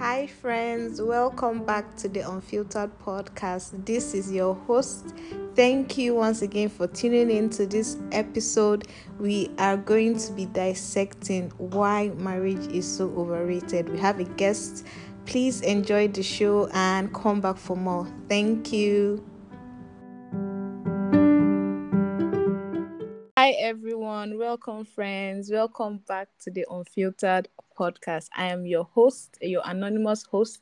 Hi, friends. Welcome back to the Unfiltered Podcast. This is your host. Thank you once again for tuning in to this episode. We are going to be dissecting why marriage is so overrated. We have a guest. Please enjoy the show and come back for more. Thank you. Hi, everyone. Welcome, friends. Welcome back to the Unfiltered Podcast. I am your host, your anonymous host.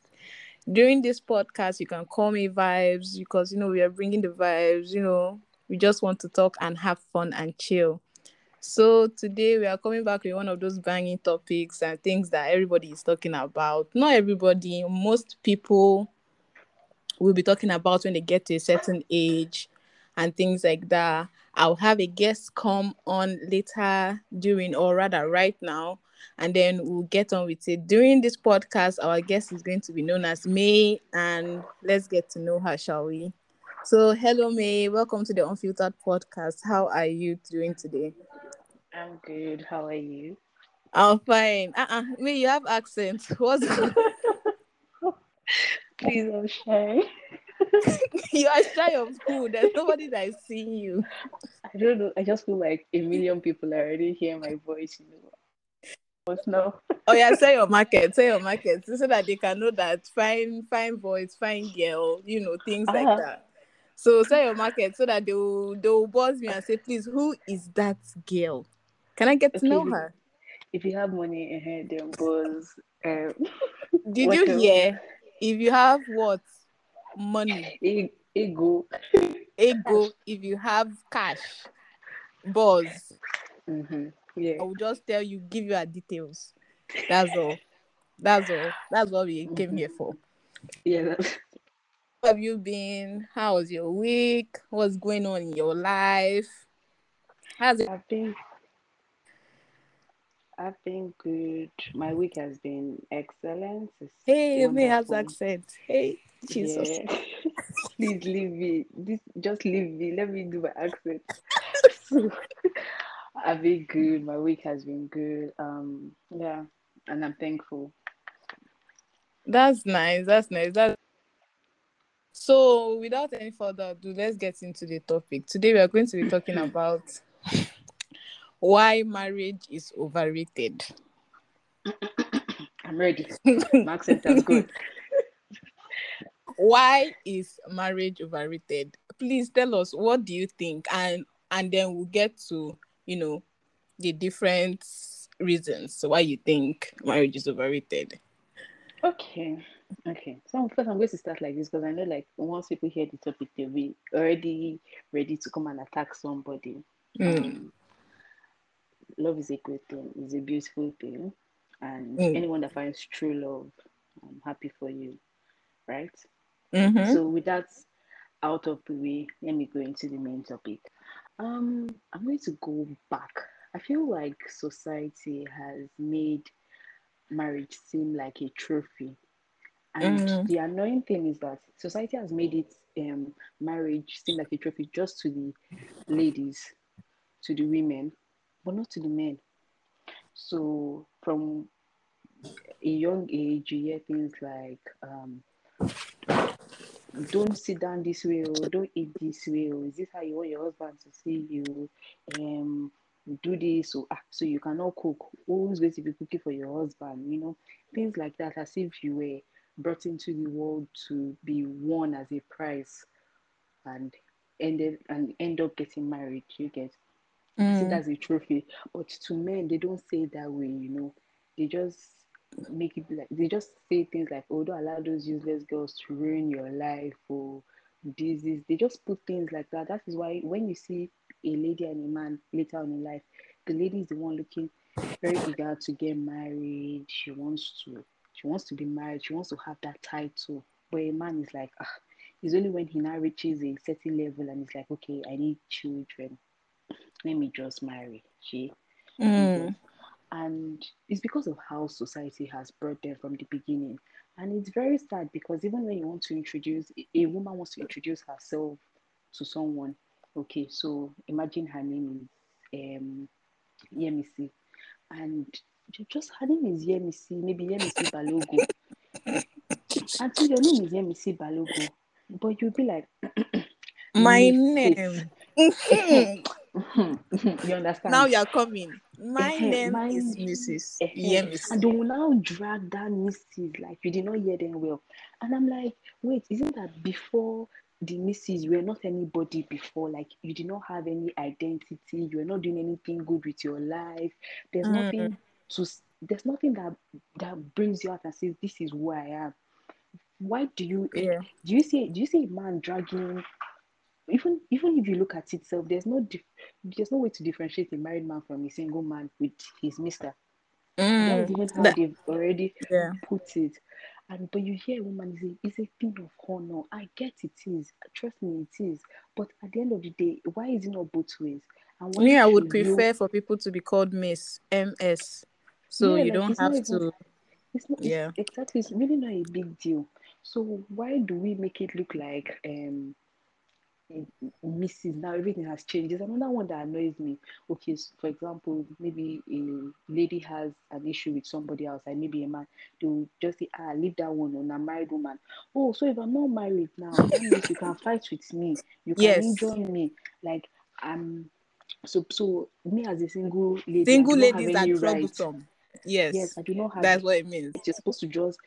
During this podcast, you can call me Vibes because, you know, we are bringing the vibes. You know, we just want to talk and have fun and chill. So, today we are coming back with one of those banging topics and things that everybody is talking about. Not everybody, most people will be talking about when they get to a certain age and things like that. I'll have a guest come on later during, or rather, right now, and then we'll get on with it. During this podcast, our guest is going to be known as May, and let's get to know her, shall we? So, hello, May. Welcome to the Unfiltered Podcast. How are you doing today? I'm good. How are you? I'm fine. Uh-uh. May, you have accent. What's Please, I'm shy. you are shy of school. There's nobody that is seeing you. I don't know. I just feel like a million people already hear my voice. You know. No? oh yeah, say your market, say your market, so that they can know that fine, fine voice, fine girl, you know, things uh-huh. like that. So say your market so that they will they will buzz me and say, please, who is that girl? Can I get okay, to know her? If you have money in ahead, then buzz. Um, Did you else? hear? If you have what money, e- ego, ego. If you have cash, buzz. Mm-hmm. Yeah. I will just tell you, give you our details. That's all. That's all. That's what we came here for. Yeah. How have you been? How was your week? What's going on in your life? How's it? I've been I've been good. My week has been excellent. It's hey, me has accent. Hey, Jesus. Yeah. Please leave me. This just leave me. Let me do my accent. so, I've been good. My week has been good. Um, yeah, and I'm thankful. That's nice. That's nice. That. So, without any further ado, let's get into the topic. Today, we are going to be talking about why marriage is overrated. I'm ready. Accent is good. why is marriage overrated? Please tell us what do you think, and and then we'll get to you know the different reasons why you think marriage is overrated. Okay. Okay. So first I'm going to start like this because I know like once people hear the topic they'll be already ready to come and attack somebody. Mm. Um, love is a great thing, it's a beautiful thing. And mm. anyone that finds true love, I'm happy for you. Right? Mm-hmm. So with that out of the way, let me go into the main topic. Um, I'm going to go back. I feel like society has made marriage seem like a trophy. And mm. the annoying thing is that society has made it um, marriage seem like a trophy just to the ladies, to the women, but not to the men. So from a young age, you hear things like, um, don't sit down this way or don't eat this way or is this how you want your husband to see you? Um, do this so ah, so you cannot cook. Who's going to be cooking for your husband? You know, things like that, as if you were brought into the world to be won as a prize and ended and end up getting married. You get mm. see as a trophy. But to men, they don't say that way, you know. They just make it like they just say things like, oh, don't allow those useless girls to ruin your life or this, this. They just put things like that. That is why when you see a lady and a man later on in life, the lady is the one looking very eager to get married. She wants to she wants to be married. She wants to have that title. But a man is like, ah, it's only when he now reaches a certain level and it's like, okay, I need children let me just marry. She mm. And it's because of how society has brought them from the beginning. And it's very sad because even when you want to introduce a woman wants to introduce herself to someone, okay, so imagine her name is um Yemisi, and just her name is Yemisi, maybe Yemisi Balogo. Auntie, your name is Yemisi Balogo, but you'll be like, My name. You understand? now you're coming. My Eh-heh, name my- is Mrs. Eh-heh. Yemisi. And they will now drag that Mrs. like you did not hear them well. And I'm like, wait, isn't that before the Mrs. You were not anybody before? Like you did not have any identity. You were not doing anything good with your life. There's Mm. nothing to. There's nothing that that brings you out and says this is who I am. Why do you? Yeah. Do you see? Do you see a man dragging? Even even if you look at itself, there's no dif- there's no way to differentiate a married man from a single man with his mister. Mm. even how That- they've already yeah. put it. And but you hear a woman is a it's a thing of honor. I get it is. Trust me, it is. But at the end of the day, why is it not both ways? And why Me, I would should you- prefer for people to be called Miss MS. So Yeah, you like, don't have even- to. It's not. It's, Yeah. exactly. It's really not a big deal. So why do we make it look like um Mrs. Now everything has changed. There's another one that annoys me. Okay, so for example, maybe a lady has an issue with somebody else, and maybe a man, they will just say, ah, leave that one on a married woman. Oh, so if I'm not married now, you can fight with me, you can Yes. injure me. Like um so so me as a single lady, Single do not have ladies are right. troublesome. Yes. Yes, I do not have That's what it means. you're supposed to just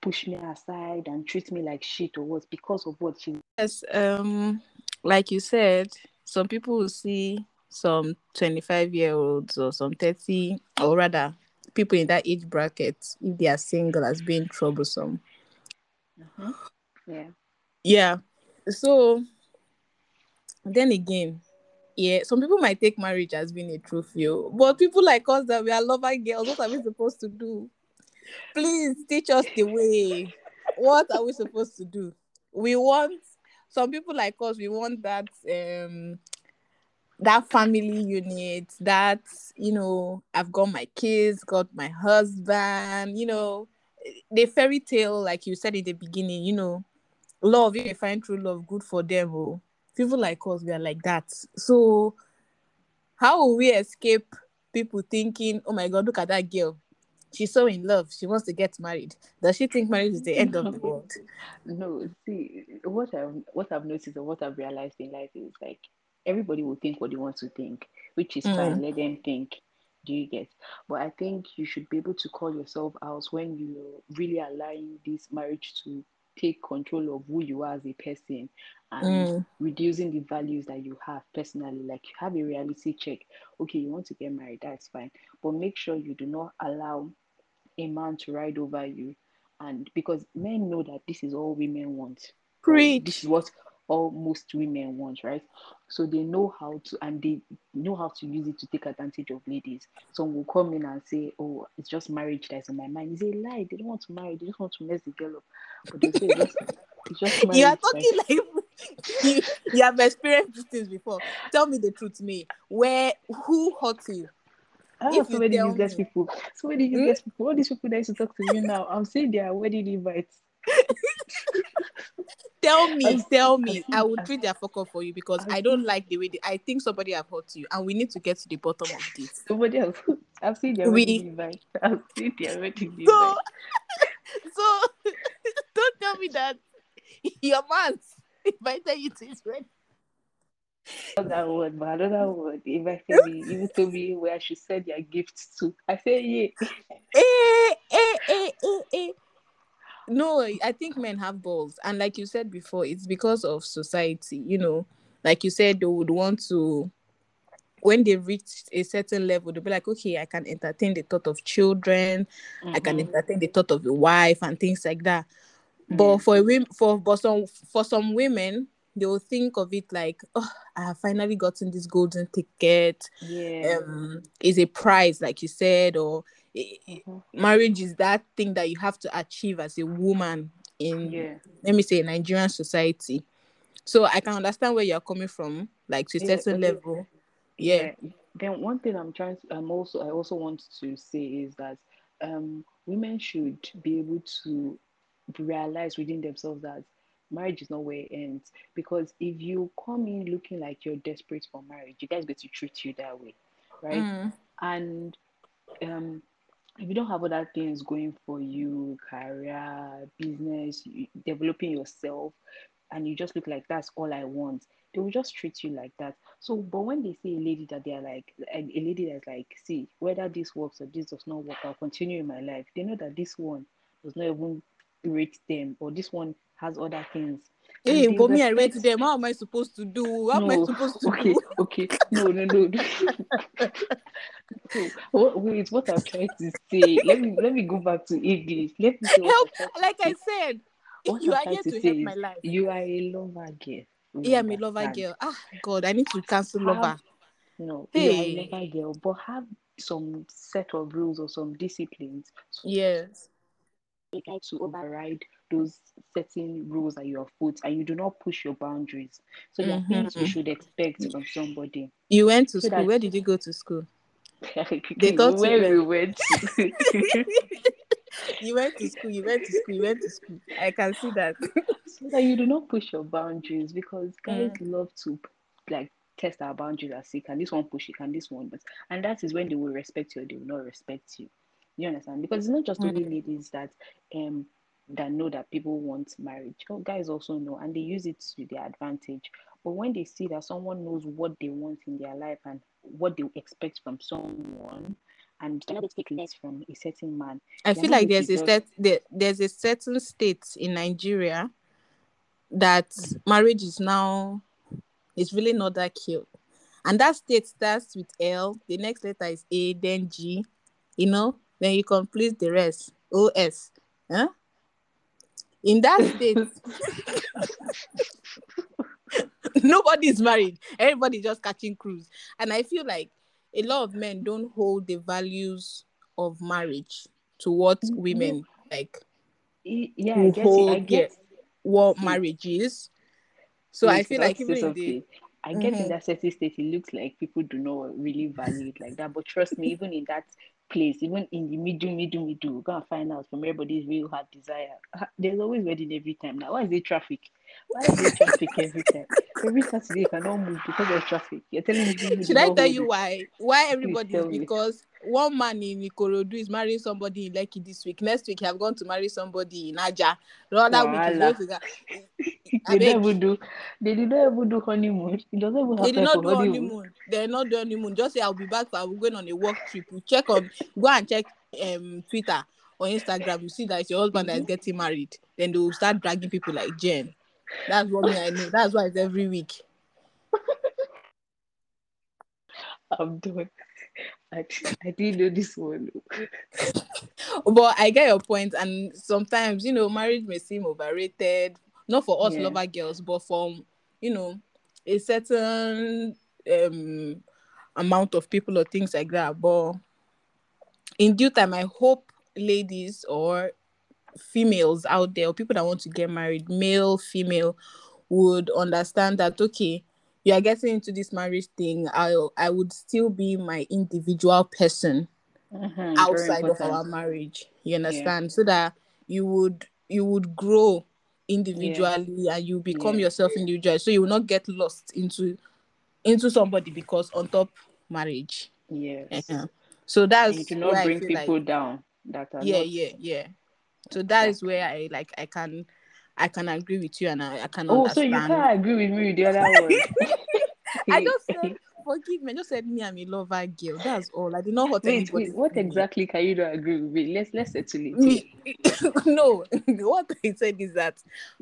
push me aside and treat me like shit or what because of what she Yes, um, like you said, some people will see some 25 year olds or some 30, or rather, people in that age bracket, if they are single, as being troublesome. Mm-hmm. yeah Yeah. So, then again, yeah, some people might take marriage as being a trophy, oh, but people like us that we are lover girls, what are we supposed to do? Please teach us the way. What are we supposed to do? We want some people like us, we want that um that family unit, that you know, I've got my kids, got my husband, you know, the fairy tale, like you said in the beginning, you know, love, if they find true love, good for them. Oh, people like us, we are like that. So, how will we escape people thinking, oh my God, look at that girl? She's so in love. She wants to get married. Does she think marriage is the end of the world? no see what i've what i've noticed and what i've realized in life is like everybody will think what they want to think which is Mm. fine let them think do you get but i think you should be able to call yourself out when you're really allowing this marriage to take control of who you are as a person and Mm. reducing the values that you have personally. Like you have a reality check. Okay you want to get married that's fine. But make sure you do not allow a man to ride over you. And because men know that this is all women want. Or this is what all most women want right so they know how to and they know how to use it to take advantage of ladies some will come in and say oh it's just marriage that's in my mind it's a lie they don't want to marry they just want to mess the girl up but they say it's just, it's just marriage You are talking like you, you have experienced these things before. Tell me the truth, me. Where who hurt you? Ah, if so many useless me- people. So many Hmm? useless people. All these people that used to talk to you now, I'm saying they are wedding invites. Tell me, tell me. I will treat their fuck up for you because I've don't like the way they, I think somebody have hurt you, and we need to get to the bottom of this. Somebody else. I've seen their We- wedding invite. I've seen their wedding So, invite. so don't tell me that your man invited you to his wedding. Not that word, but another word. Invited me, even told me where I should send their gifts to. I said, yeah. Eh, eh, eh, eh, eh. No, I think men have balls, and like you said before, it's because of society. You know, like you said, they would want to. When they reach a certain level, they'll be like, okay, I can entertain the thought of children, I can Mhm. entertain the thought of a wife and things like that. But for women, for but some for some women, they will think of it like, oh, I have finally gotten this golden ticket. Yeah. Um, is a prize, like you said, or Mhm. marriage is that thing that you have to achieve as a woman in Yeah. let me say Nigerian society. So I can understand where you're coming from, like to a Yeah, certain level. Yeah. Then one thing I'm trying to I'm also I also want to say is that um women should be able to realize within themselves that marriage is not where it ends. Because if you come in looking like you're desperate for marriage, you guys get to treat you that way. Right? Mm. And um if you don't have other things going for you, career, business, you, developing yourself, and you just look like that's all I want, they will just treat you like that. So, but when they see a lady that they are like a, a lady that's like, see, whether this works or this does not work, I'll continue in my life. They know that this one does not even rate them, or this one has other things. And Hey, but me, I respect- rate them. How am I supposed to do? How am I supposed to okay, do? Okay, okay, no, no, no. so, what, wait, what I'm trying to say. Let me let me go back to English. Let me Help, I'm trying to like I said, What you I'm are here to to help is my life. you are a lover girl. Yeah, I'm a lover girl. Ah, God, I need to cancel Have- lover. No, you are a Hey, lover girl, but have some set of rules or some disciplines so yes. you try to override those certain rules that you have put and you do not push your boundaries. So there are things you Mhm. should expect from somebody. You went to So school. that- Where did you go to school? they you where we well. went you went to school. You went to school. You went to school. I can see that. so that you do not push your boundaries because guys Mm. love to like test our boundaries and see can this one push it, can this one but and that is when they will respect you or they will not respect you. You understand? Because it's not just only ladies that um that know that people want marriage. Oh, guys also know and they use it to their advantage. But when they see that someone knows what they want in their life and what they expect from someone and they're not going take less from a certain man, I feel like there's a just- set there, there's a certain state in Nigeria that marriage is now is really not that cute. And that state starts with L, the next letter is A, then G, you know, then you complete the rest. O S. Huh? In that state, nobody is married. Everybody just catching cruise. And I feel like a lot of men don't hold the values of marriage to what Mhm. women like yeah, I who get it. I hold get what See. marriage is. So I feel like want to say even in the. I get in Mhm. that certain state, it looks like people do not really value it like that. But trust me, even in that place, even in the middle, middle, middle, we're gonna find out from everybody's real heart desire. There's always wedding every time. Now, why is it traffic? Why is there traffic every time? Every Saturday you cannot move because of traffic. You're telling me should I tell you it. why? Why everybody is tell me. because one man in Ikorodu is marrying somebody in Lekki this week. Next week, he have gone to marry somebody in Aja. The other week, he's going to. They even do. They did not even do honeymoon. It doesn't even They have did not do honeymoon. honeymoon. They're not doing honeymoon. Just say I'll be back. I'm going on a work trip. You check on, go and check um Twitter or Instagram. You see that it's your husband that is Mhm. getting married. Then they will start dragging people like Jen. That's what me I know. That's why it's every week. I'm done. I, I didn't know this one. But I get your point, and sometimes you know marriage may seem overrated. Not for us Yeah. lover girls, but from you know a certain um amount of people or things like that. But in due time, I hope ladies or females out there or people that want to get married, male, female, would understand that okay, you are getting into this marriage thing. I I would still be my individual person Mhm, outside of our marriage. You understand? So that you would you would grow individually and you become Yeah. yourself individually. So you will not get lost into into somebody because on top marriage. Yes. Uh-huh. So And that's you do not bring people like down that are yeah, not. yeah, yeah. So that is where I like I can I can agree with you and I, I can Oh, so you can't agree with me with the other one. I just said forgive me. I just said me I'm a lover girl. That's all. I did not hurt wait, anybody. wait. What exactly can you not agree with me? Let's let's settle it. me no what i said is that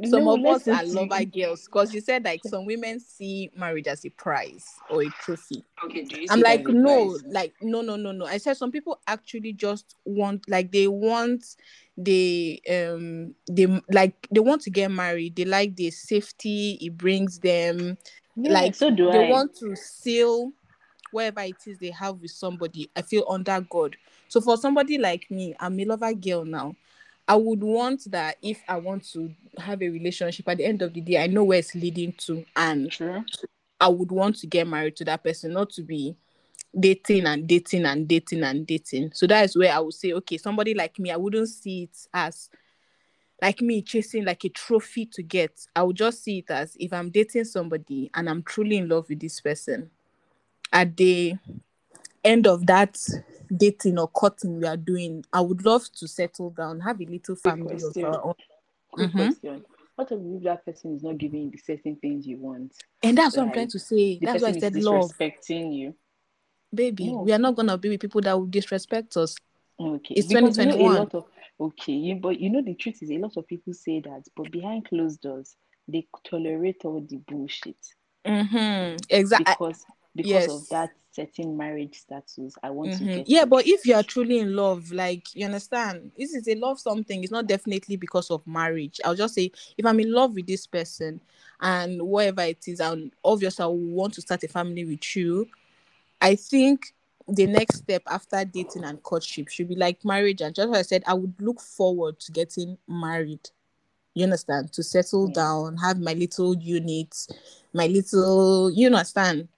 some No, of let's are lover girls because you said like some women see marriage as a prize or a trophy Okay, do you i'm like no prize? like no no no no i said some people actually just want like they want they um they like they want to get married they like the safety it brings them Yeah, like so do they I. want to seal whatever it is they have with somebody i feel under god so for somebody like me i'm a lover girl now i would want that if i want to have a relationship at the end of the day i know where it's leading to and True. i would want to get married to that person not to be dating and dating and dating and dating so that is where i would say okay somebody like me i wouldn't see it as like me chasing like a trophy to get i would just see it as if i'm dating somebody and i'm truly in love with this person are they end of that dating or cutting we are doing, I would love to settle down, have a little family of our own. Quick Mhm. question. What if that person is not giving you the certain things you want? And that's what I'm Like, trying to say. That's why I said love, disrespecting you. baby. No. We are not gonna be with people that will disrespect us. Okay. It's because you know a 2021. lot of okay, you, but you know the truth is a lot of people say that, but behind closed doors, they tolerate all the bullshit Mm-hmm. Exactly. because because of that certain marriage status. I want to Mhm. get Yeah, it. but if you are truly in love, like you understand, this is a love something. It's not definitely because of marriage. I'll just say if I'm in love with this person and whatever it is, and obviously I want to start a family with you. I think the next step after dating and courtship should be like marriage. And just like I said, I would look forward to getting married. You understand? To settle Yeah. down, have my little unit, my little, you understand?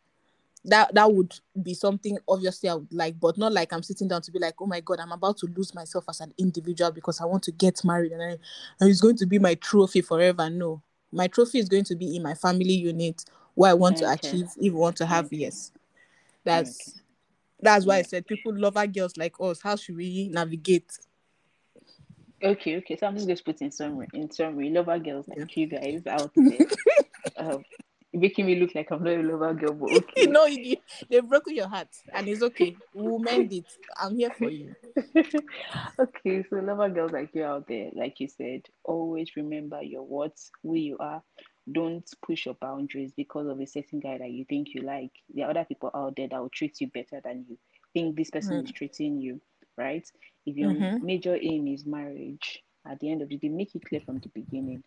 That that would be something obviously I would like, but not like I'm sitting down to be like, oh my god, I'm about to lose myself as an individual because I want to get married and, I, and it's going to be my trophy forever. No, my trophy is going to be in my family unit where I want to achieve if we want to have Okay. yes. That's that's why I said people love our girls like us. How should we navigate? Okay, okay. So I'm just going to put in summary. In summary, lover girls like you guys out there, um, making me look like I'm not a lover girl, but okay. you know, you, they've broken your heart, and it's okay. We'll mend it. I'm here for you. okay, so lover girls like you out there, like you said, always remember your words, who you are. Don't push your boundaries because of a certain guy that you think you like. There are other people out there that will treat you better than you think this person is treating you, right? If your Mhm. major aim is marriage, at the end of the day, make it clear from the beginning.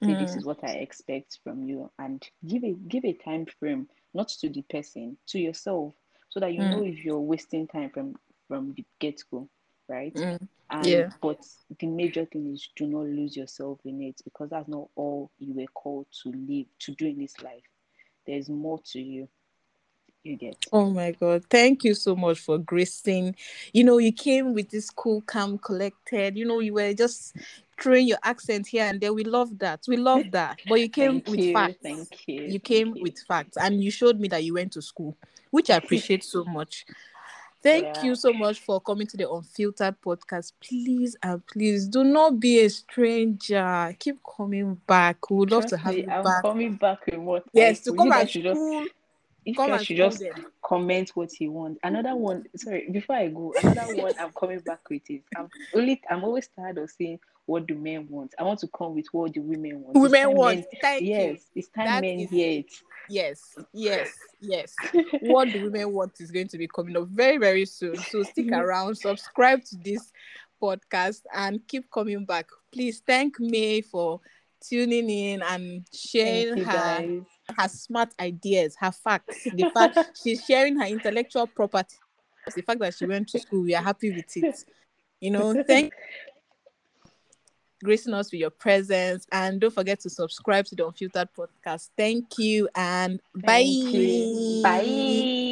Say this Mm. is what I expect from you, and give a give a time frame, not to the person, to yourself, so that you Mm. know if you're wasting time from from the get go, right? Mm. And Yeah. but the major thing is do not lose yourself in it because that's not all you were called to live to do in this life. There's more to you. You get Oh my God. Thank you so much for gracing. You know, you came with this cool, calm, collected. You know, you were just throwing your accent here and there. We love that. We love that. But you came with you, facts. thank you. You came you. with facts and you showed me that you went to school, which I appreciate so much. Thank Yeah. you so much for coming to the Unfiltered podcast. Please and please do not be a stranger. Keep coming back. We would love to have me, you I'm back. coming back with what Yes, to come and should just school. you come and should just them. comment what you want. Another one, sorry, before I go, another one I'm coming back with is I'm only I'm always tired of saying what do men want. I want to come with what do women want. Women want. men- Thank you. yes, it's time That men is- hear it. Yes, yes, yes. what do women want is going to be coming up very, very soon. So stick around, subscribe to this podcast, and keep coming back. Please thank May for tuning in and sharing you her guys. her smart ideas, her facts. The fact she's sharing her intellectual property. The fact that she went to school, we are happy with it. You know, thank gracing us with your presence and don't forget to subscribe to the Unfiltered podcast. Thank you and Thank you. bye. Bye.